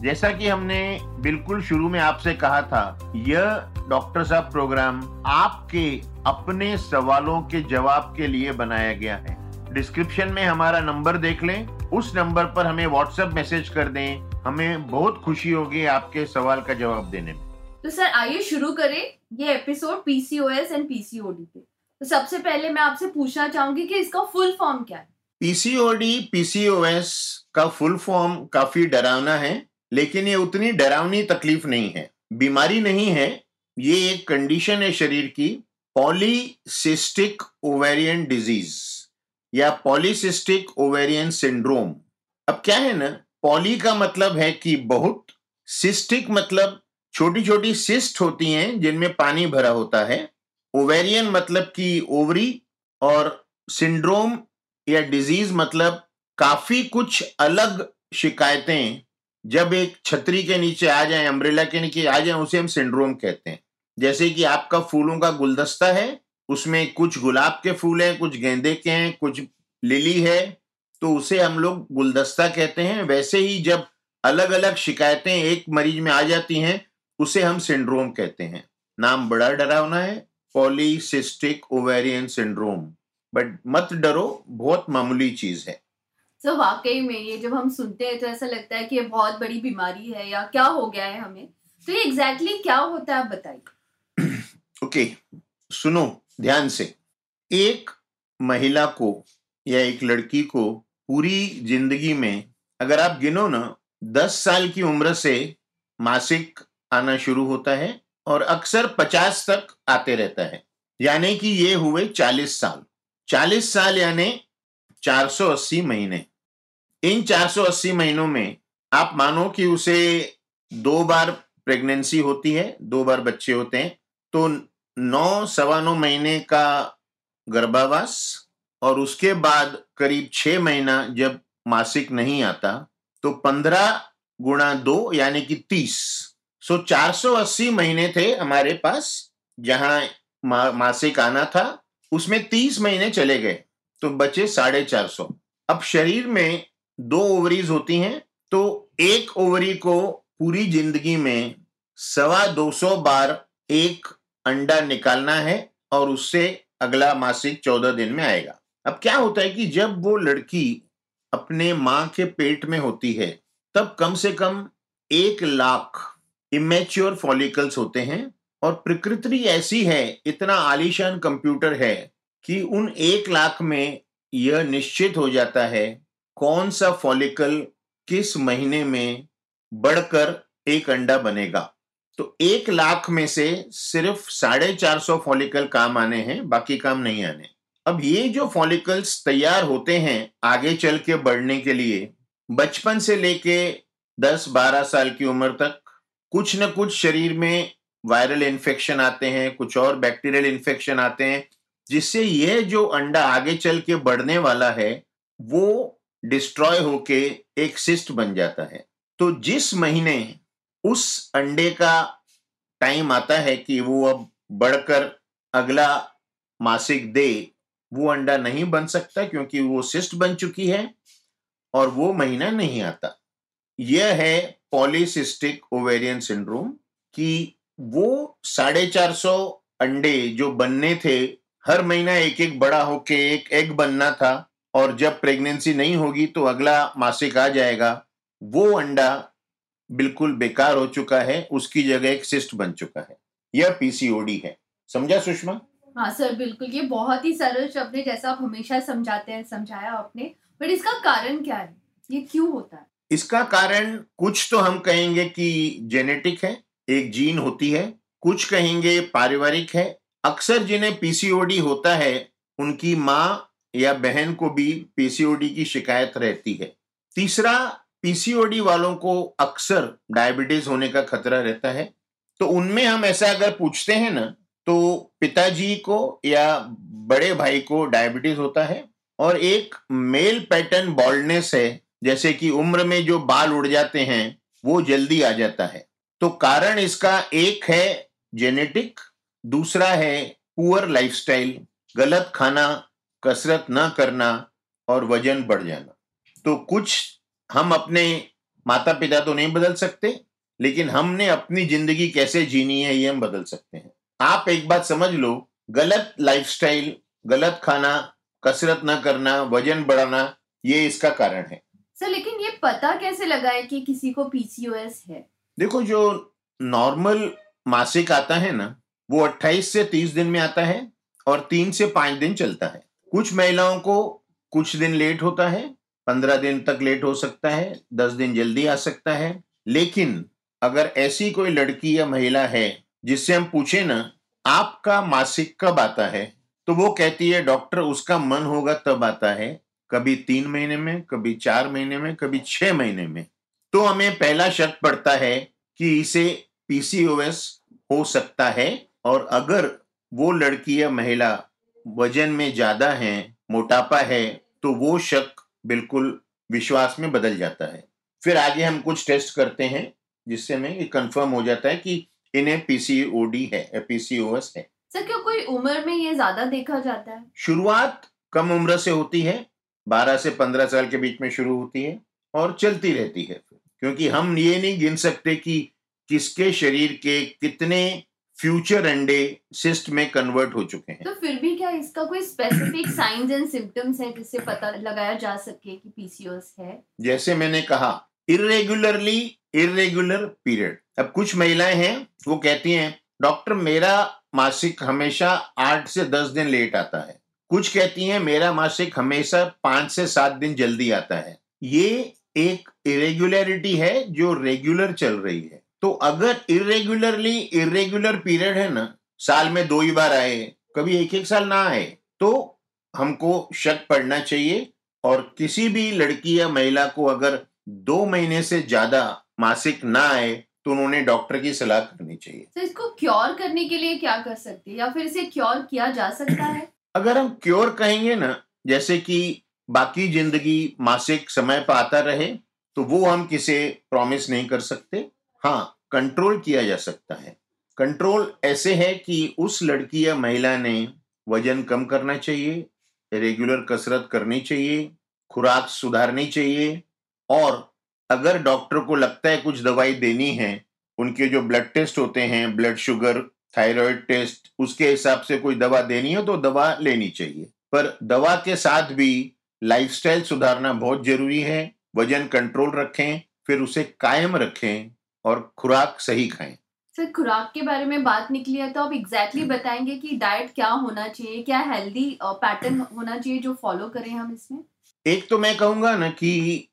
जैसा कि हमने बिल्कुल शुरू में आपसे कहा था यह डॉक्टर साहब प्रोग्राम आपके अपने सवालों के जवाब के लिए बनाया गया है। डिस्क्रिप्शन में हमारा नंबर देख लें। उस नंबर पर हमें व्हाट्सएप मैसेज कर दें। हमें बहुत खुशी होगी आपके सवाल का जवाब देने में। तो सर आइए शुरू करें ये एपिसोड पीसीओएस एंड पीसीओडी पे। तो सबसे पहले मैं आपसे पूछना चाहूँगी कि इसका फुल फॉर्म क्या है? पीसीओडी पीसीओएस का फुल फॉर्म काफ़ी डरावना है। लेकिन ये उतनी डरावनी तकलीफ़ नहीं है। बीमारी नहीं है, ये एक कंडीशन है शरीर की पॉलीसिस्टिक ओवेरियन डिज़ीज़ या पॉलीसिस्टिक ओवेरियन सिंड्रोम अब क्या है ना पॉली का मतलब है कि बहुत सिस्टिक मतलब छोटी छोटी सिस्ट होती हैं जिनमें पानी भरा होता है। ओवेरियन मतलब कि ओवरी और सिंड्रोम या डिज़ीज़ मतलब काफ़ी कुछ अलग शिकायतें जब एक छतरी के नीचे आ जाए अम्ब्रेला के नीचे आ जाए, उसे हम सिंड्रोम कहते हैं। जैसे कि आपका फूलों का गुलदस्ता है, उसमें कुछ गुलाब के फूल हैं, कुछ गेंदे के हैं, कुछ लिली है तो उसे हम लोग गुलदस्ता कहते हैं। वैसे ही जब अलग अलग शिकायतें एक मरीज़ में आ जाती हैं, उसे हम सिंड्रोम कहते हैं। नाम बड़ा डरावना है पॉलीसिस्टिक ओवेरियन सिंड्रोम बट मत डरो, बहुत मामूली चीज़ है। तो वाकई में ये जब हम सुनते हैं तो ऐसा लगता है कि ये बहुत बड़ी बीमारी है या क्या हो गया है हमें। तो ये एग्जैक्टली exactly क्या होता है आप बताइए। ओके सुनो ध्यान से। एक महिला को या एक लड़की को पूरी ज़िंदगी में अगर आप गिनो ना, दस साल की उम्र से मासिक आना शुरू होता है और अक्सर पचास तक आते रहता है। यानी कि ये हुए चालीस साल। चालीस साल यानी 480 महीने। इन 480 महीनों में आप मानो कि उसे दो बार प्रेगनेंसी होती है दो बार बच्चे होते हैं तो नौ सवा नौ महीने का गर्भावास और उसके बाद करीब छह महीना जब मासिक नहीं आता तो पंद्रह गुणा दो यानी कि तीस। सो चार सौ अस्सी महीने थे हमारे पास जहाँ मा, मासिक आना था उसमें तीस महीने चले गए। तो बचे साढ़े चार सौ। अब शरीर में दो ओवरीज होती हैं तो एक ओवरी को पूरी ज़िंदगी में सवा दो सौ बार एक अंडा निकालना है और उससे अगला मासिक चौदह दिन में आएगा। अब क्या होता है कि जब वो लड़की अपने माँ के पेट में होती है, तब कम से कम एक लाख इमेच्योर फॉलिकल्स होते हैं और प्रकृति ऐसी है, इतना आलीशान कंप्यूटर है कि उन एक लाख में यह निश्चित हो जाता है कौन सा फॉलिकल किस महीने में बढ़कर एक अंडा बनेगा। तो एक लाख में से सिर्फ़ साढ़े चार सौ फॉलिकल काम आने हैं, बाकी काम नहीं आने। अब ये जो फॉलिकल्स तैयार होते हैं आगे चल के बढ़ने के लिए, बचपन से लेके दस बारह साल की उम्र तक, कुछ न कुछ शरीर में वायरल इन्फेक्शन आते हैं, कुछ और बैक्टीरियल इन्फेक्शन आते हैं जिससे यह जो अंडा आगे चल के बढ़ने वाला है, वो डिस्ट्रॉय होके एक सिस्ट बन जाता है। तो जिस महीने उस अंडे का टाइम आता है कि वो अब बढ़कर अगला मासिक दे, वो अंडा नहीं बन सकता क्योंकि वो सिस्ट बन चुकी है और वो महीना नहीं आता। यह है पॉलीसिस्टिक ओवेरियन सिंड्रोम कि वो साढ़े चार सौ अंडे जो बनने थे हर महीना एक एक बड़ा होके एक एग बनना था और जब प्रेगनेंसी नहीं होगी तो अगला मासिक आ जाएगा। वो अंडा बिल्कुल बेकार हो चुका है उसकी जगह एक सिस्ट बन चुका है। यह पीसीओडी है। समझा सुषमा? हाँ सर बिल्कुल। ये बहुत ही सरल शब्द है जैसा आप हमेशा समझाते हैं समझाया आपने। बट इसका कारण क्या है? ये क्यों होता है? इसका कारण कुछ तो हम कहेंगे कि जेनेटिक है एक जीन होती है। कुछ कहेंगे पारिवारिक है अक्सर जिन्हें पीसीओडी होता है, उनकी माँ या बहन को भी पीसीओडी की शिकायत रहती है। तीसरा पीसीओडी वालों को अक्सर डायबिटीज़ होने का खतरा रहता है। तो उनमें हम ऐसा अगर पूछते हैं ना तो पिताजी को या बड़े भाई को डायबिटीज़ होता है और एक मेल पैटर्न बॉल्डनेस है, जैसे कि उम्र में जो बाल उड़ जाते हैं, वो जल्दी आ जाता है। तो कारण इसका एक है जेनेटिक दूसरा है पुअर लाइफस्टाइल गलत खाना कसरत न करना और वज़न बढ़ जाना। तो कुछ हम अपने माता पिता तो नहीं बदल सकते लेकिन हमने अपनी ज़िंदगी कैसे जीनी है ये हम बदल सकते हैं। आप एक बात समझ लो गलत लाइफस्टाइल गलत खाना कसरत न करना वज़न बढ़ाना ये इसका कारण है। सर लेकिन ये पता कैसे लगा है कि किसी को पीसीओएस है? देखो जो नॉर्मल मासिक आता है ना वो 28 से 30 दिन में आता है और तीन से पाँच दिन चलता है। कुछ महिलाओं को कुछ दिन लेट होता है, पंद्रह दिन तक लेट हो सकता है, दस दिन जल्दी आ सकता है। लेकिन अगर ऐसी कोई लड़की या महिला है जिससे हम पूछे ना, आपका मासिक कब आता है? तो वो कहती है, डॉक्टर, उसका मन होगा तब आता है, कभी तीन महीने में, कभी चार महीने में, कभी छह महीने में। तो हमें पहला शक पड़ता है कि इसे पीसीओएस हो सकता है। और अगर वो लड़की या महिला वज़न में ज़्यादा है मोटापा है तो वो शक बिल्कुल विश्वास में बदल जाता है। फिर आगे हम कुछ टेस्ट करते हैं जिससे हमें ये कंफर्म हो जाता है कि इन्हें पीसीओडी है पीसीओएस है। सर क्या कोई उम्र में ये ज़्यादा देखा जाता है? शुरुआत कम उम्र से होती है 12 से 15 साल के बीच में शुरू होती है और चलती रहती है। क्योंकि हम ये नहीं गिन सकते कि किसके शरीर के कितने फ्यूचर अंडे सिस्ट में कन्वर्ट हो चुके हैं। तो फिर भी क्या इसका कोई स्पेसिफिक साइंस एंड सिम्टम्स है जिससे पता लगाया जा सके कि पीसीओएस है? जैसे मैंने कहा इरेगुलरली इरेगुलर पीरियड अब कुछ महिलाएँ हैं वो कहती हैं डॉक्टर मेरा मासिक हमेशा आठ से दस दिन लेट आता है। कुछ कहती हैं मेरा मासिक हमेशा पाँच से सात दिन जल्दी आता है। ये एक इरेगुलरिटी है जो रेगुलर चल रही है। तो अगर इरेगुलरली इरेगुलर पीरियड है ना साल में दो ही बार आए कभी एक एक साल ना आए तो हमको शक पड़ना चाहिए। और किसी भी लड़की या महिला को अगर दो महीने से ज़्यादा मासिक ना आए तो उन्होंने डॉक्टर की सलाह करनी चाहिए। तो इसको क्योर करने के लिए क्या कर सकते हैं? या फिर इसे क्योर किया जा सकता है? अगर हम क्योर कहेंगे ना जैसे कि बाकी ज़िंदगी मासिक समय पर आता रहे तो वो हम किसे प्रॉमिस नहीं कर सकते। हाँ कंट्रोल किया जा सकता है। कंट्रोल ऐसे है कि उस लड़की या महिला ने वज़न कम करना चाहिए रेगुलर कसरत करनी चाहिए, खुराक सुधारनी चाहिए, और अगर डॉक्टर को लगता है कुछ दवाई देनी है, उनके जो ब्लड टेस्ट होते हैं ब्लड शुगर थायराइड टेस्ट उसके हिसाब से कोई दवा देनी हो तो दवा लेनी चाहिए। पर दवा के साथ भी लाइफस्टाइल सुधारना बहुत ज़रूरी है, वज़न कंट्रोल रखें, फिर उसे कायम रखें और खुराक सही खाएँ। सर खुराक के बारे में बात निकली है तो आप एग्जैक्टली exactly बताएँगे कि डाइट क्या होना चाहिए क्या हेल्दी पैटर्न होना चाहिए जो फॉलो करें हम इसमें। एक तो मैं कहूँगा ना कि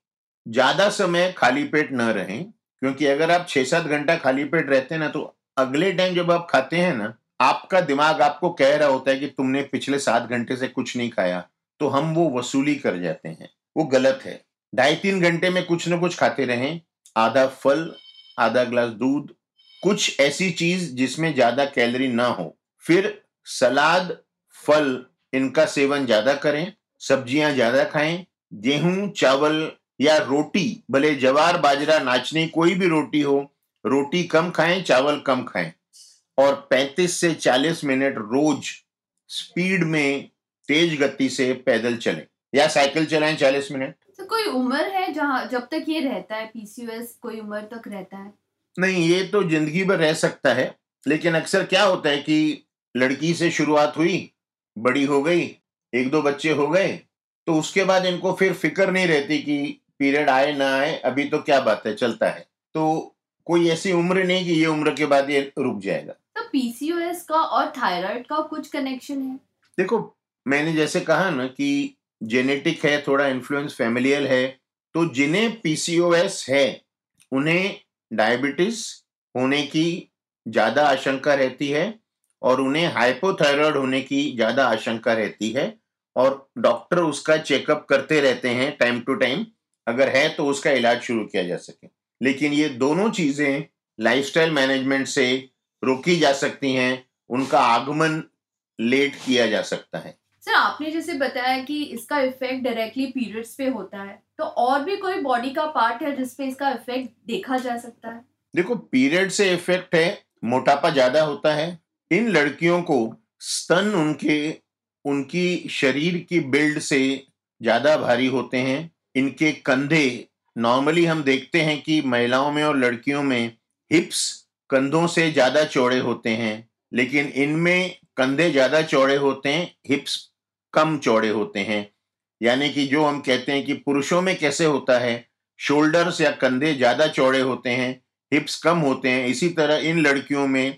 ज़्यादा समय खाली पेट न रहें क्योंकि अगर आप छह सात घंटा खाली पेट रहते हैं ना तो अगले टाइम जब आप खाते हैं ना आपका दिमाग आपको कह रहा होता है कि तुमने पिछले सात घंटे से कुछ नहीं खाया तो हम वो वसूली कर जाते हैं। वो गलत है। ढाई तीन घंटे में कुछ ना कुछ खाते रहें आधा फल आधा ग्लास दूध, कुछ ऐसी चीज़ जिसमें ज़्यादा कैलोरी ना हो। फिर सलाद, फल, इनका सेवन ज़्यादा करें, सब्ज़ियाँ ज़्यादा खाएँ, गेहूँ, चावल या रोटी, भले जवार, बाजरा, नाचनी, कोई भी रोटी हो, रोटी कम खाएँ, चावल कम खाएँ। और 35 से 40 मिनट रोज स्पीड में तेज गति से पैदल चलें या साइकिल चलाएँ 40 मिनट। तो कोई उम्र है जहाँ जब तक ये रहता है पीसीओएस कोई उम्र तक रहता है? नहीं ये तो ज़िंदगी भर रह सकता है लेकिन अक्सर क्या होता है कि लड़की से शुरुआत हुई बड़ी हो गई एक दो बच्चे हो गए तो उसके बाद इनको फिर फ़िक्र नहीं रहती कि पीरियड आए ना आए अभी तो क्या बात है चलता है। तो कोई ऐसी उम्र नहीं कि ये उम्र के बाद ये रुक जाएगा। तो पीसीओएस का और थायराइड का कुछ कनेक्शन है? देखो मैंने जैसे कहा ना कि जेनेटिक है, थोड़ा इन्फ्लुएंस फैमिलियल है तो जिन्हें पीसीओएस है, उन्हें डायबिटीज़ होने की ज़्यादा आशंका रहती है और उन्हें हाइपोथायरॉयड होने की ज़्यादा आशंका रहती है और डॉक्टर उसका चेकअप करते रहते हैं टाइम टू टाइम अगर है तो उसका इलाज शुरू किया जा सके। लेकिन ये दोनों चीज़ें लाइफस्टाइल मैनेजमेंट से रोकी जा सकती हैं, उनका आगमन लेट किया जा सकता है। सर, आपने जैसे बताया कि इसका इफ़ेक्ट डायरेक्टली पीरियड्स पे होता है तो और भी कोई बॉडी का पार्ट है जिसपे इसका इफ़ेक्ट देखा जा सकता है? देखो पीरियड से इफ़ेक्ट है, मोटापा ज़्यादा होता है, इन लड़कियों को स्तन उनके, उनकी शरीर की बिल्ड से ज़्यादा भारी होते हैं, इनके कंधे नॉर्मली हम देखते हैं कि महिलाओं में और लड़कियों में हिप्स कंधों से ज़्यादा चौड़े होते हैं, लेकिन इनमें कंधे ज़्यादा चौड़े होते हैं हिप्स कम चौड़े होते हैं। यानी कि जो हम कहते हैं कि पुरुषों में कैसे होता है शोल्डर्स या कंधे ज़्यादा चौड़े होते हैं हिप्स कम होते हैं इसी तरह इन लड़कियों में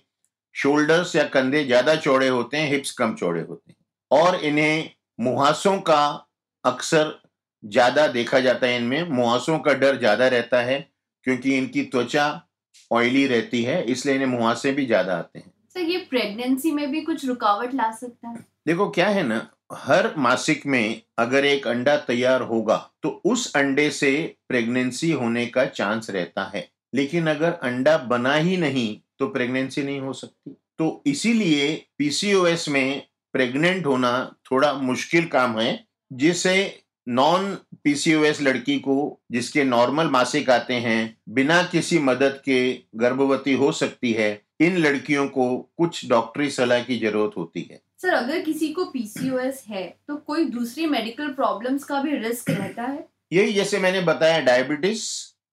शोल्डर्स या कंधे ज़्यादा चौड़े होते हैं हिप्स कम चौड़े होते हैं। और इन्हें मुहासों का अक्सर ज़्यादा देखा जाता है इनमें मुहासों का डर ज़्यादा रहता है क्योंकि इनकी त्वचा ऑयली रहती है इसलिए इन्हें मुहासे भी ज़्यादा आते हैं। सर ये प्रेगनेंसी में भी कुछ रुकावट ला सकता है? देखो क्या है ना हर मासिक में अगर एक अंडा तैयार होगा तो उस अंडे से प्रेगनेंसी होने का चांस रहता है। लेकिन अगर अंडा बना ही नहीं तो प्रेगनेंसी नहीं हो सकती। तो इसीलिए पीसीओएस में प्रेग्नेंट होना थोड़ा मुश्किल काम है जिसे नॉन पीसीओएस लड़की को, जिसके नॉर्मल मासिक आते हैं, बिना किसी मदद के गर्भवती हो सकती है, इन लड़कियों को कुछ डॉक्टरी सलाह की ज़रूरत होती है। सर अगर किसी को पीसीओएस है तो कोई दूसरी मेडिकल प्रॉब्लम्स का भी रिस्क रहता है? यही जैसे मैंने बताया डायबिटीज़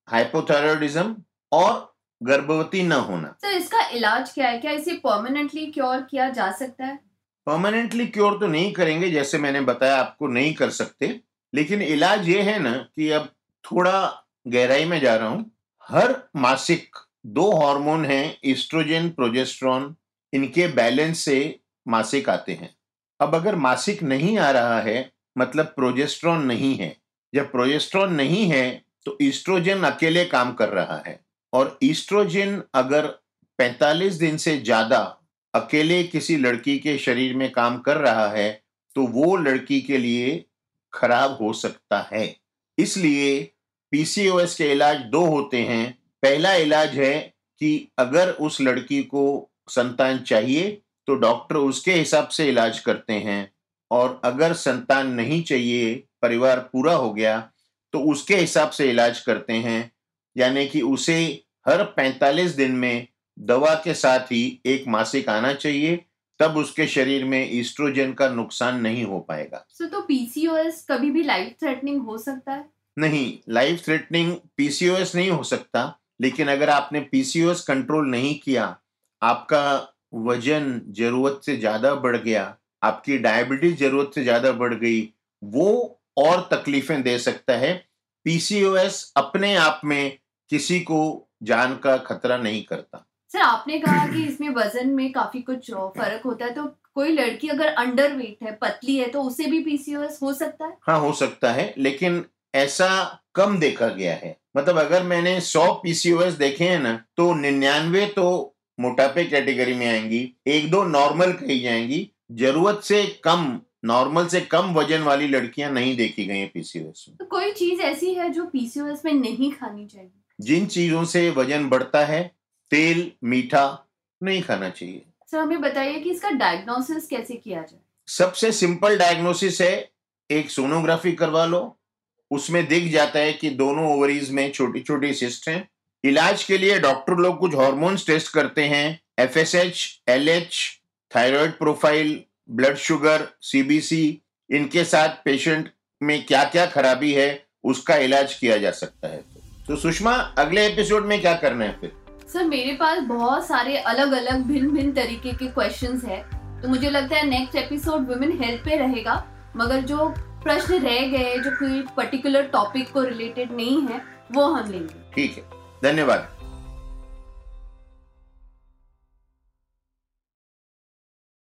हाइपोथायरॉयडिज्म और गर्भवती न होना। सर इसका इलाज क्या है? क्या इसे परमानेंटली क्योर किया जा सकता है? परमानेंटली क्योर तो नहीं करेंगे जैसे मैंने बताया आपको नहीं कर सकते। लेकिन इलाज ये है ना कि अब थोड़ा गहराई में जा रहा हूँ। हर मासिक दो हार्मोन हैं ईस्ट्रोजन प्रोजेस्ट्रॉन इनके बैलेंस से मासिक आते हैं। अब अगर मासिक नहीं आ रहा है मतलब प्रोजेस्ट्रॉन नहीं है जब प्रोजेस्ट्रॉन नहीं है तो ईस्ट्रोजन अकेले काम कर रहा है। और ईस्ट्रोजन अगर 45 दिन से ज़्यादा अकेले किसी लड़की के शरीर में काम कर रहा है तो वो लड़की के लिए खराब हो सकता है। इसलिए पीसीओएस के इलाज दो होते हैं। पहला इलाज है कि अगर उस लड़की को संतान चाहिए तो डॉक्टर उसके हिसाब से इलाज करते हैं। और अगर संतान नहीं चाहिए परिवार पूरा हो गया तो उसके हिसाब से इलाज करते हैं। यानी कि उसे हर 45 दिन में दवा के साथ ही एक मासिक आना चाहिए तब उसके शरीर में ईस्ट्रोजन का नुकसान नहीं हो पाएगा। सो तो पीसीओएस कभी भी लाइफ थ्रेटनिंग हो सकता है? नहीं लाइफ थ्रेटनिंग पीसीओएस नहीं हो सकता लेकिन अगर आपने पीसीओएस कंट्रोल नहीं किया आपका वज़न ज़रूरत से ज़्यादा बढ़ गया आपकी डायबिटीज़ ज़रूरत से ज़्यादा बढ़ गई वो और तकलीफें दे सकता है। पीसीओएस अपने आप में किसी को जान का खतरा नहीं करता। सर आपने कहा कि इसमें वज़न में काफ़ी कुछ फ़र्क होता है तो कोई लड़की अगर अंडर वेट है पतली है तो उसे भी पीसीओएस हो सकता है? हाँ हो सकता है लेकिन ऐसा कम देखा गया है। मतलब अगर मैंने 100 पीसीओएस देखे हैं ना तो निन्यानवे तो मोटापे कैटेगरी में आएँगी एक दो नॉर्मल कही जाएँगी। ज़रूरत से कम नॉर्मल से कम वज़न वाली लड़कियाँ नहीं देखी गई पीसीओएस में। तो कोई चीज़ ऐसी है जो पीसीओएस में नहीं खानी चाहिए? जिन चीज़ों से वज़न बढ़ता है तेल मीठा नहीं खाना चाहिए। सर हमें बताइए कि इसका डायग्नोसिस कैसे किया जाए? सबसे सिंपल डायग्नोसिस है एक सोनोग्राफी करवा लो। उसमें दिख जाता है कि दोनों ओवरीज में छोटी छोटी सिस्ट हैं। इलाज के लिए डॉक्टर लोग कुछ हॉर्मोन्स टेस्ट करते हैं। F S H L H thyroid profile blood sugar CBC इनके साथ पेशेंट में क्या क्या खराबी है उसका इलाज किया जा सकता है। तो सुषमा अगले एपिसोड में क्या करना है फिर? सर मेरे पास बहुत सारे अलग अलग भिन्न भिन्न तरीके के क्वेश्चंस है। तो मुझे लगता है नेक्स्ट एपिसोड वुमेन हेल्थ पे रहेगा मगर जो प्रश्न रह गए जो कोई पर्टिकुलर टॉपिक को रिलेटेड नहीं है वो हम लेंगे। ठीक है। धन्यवाद।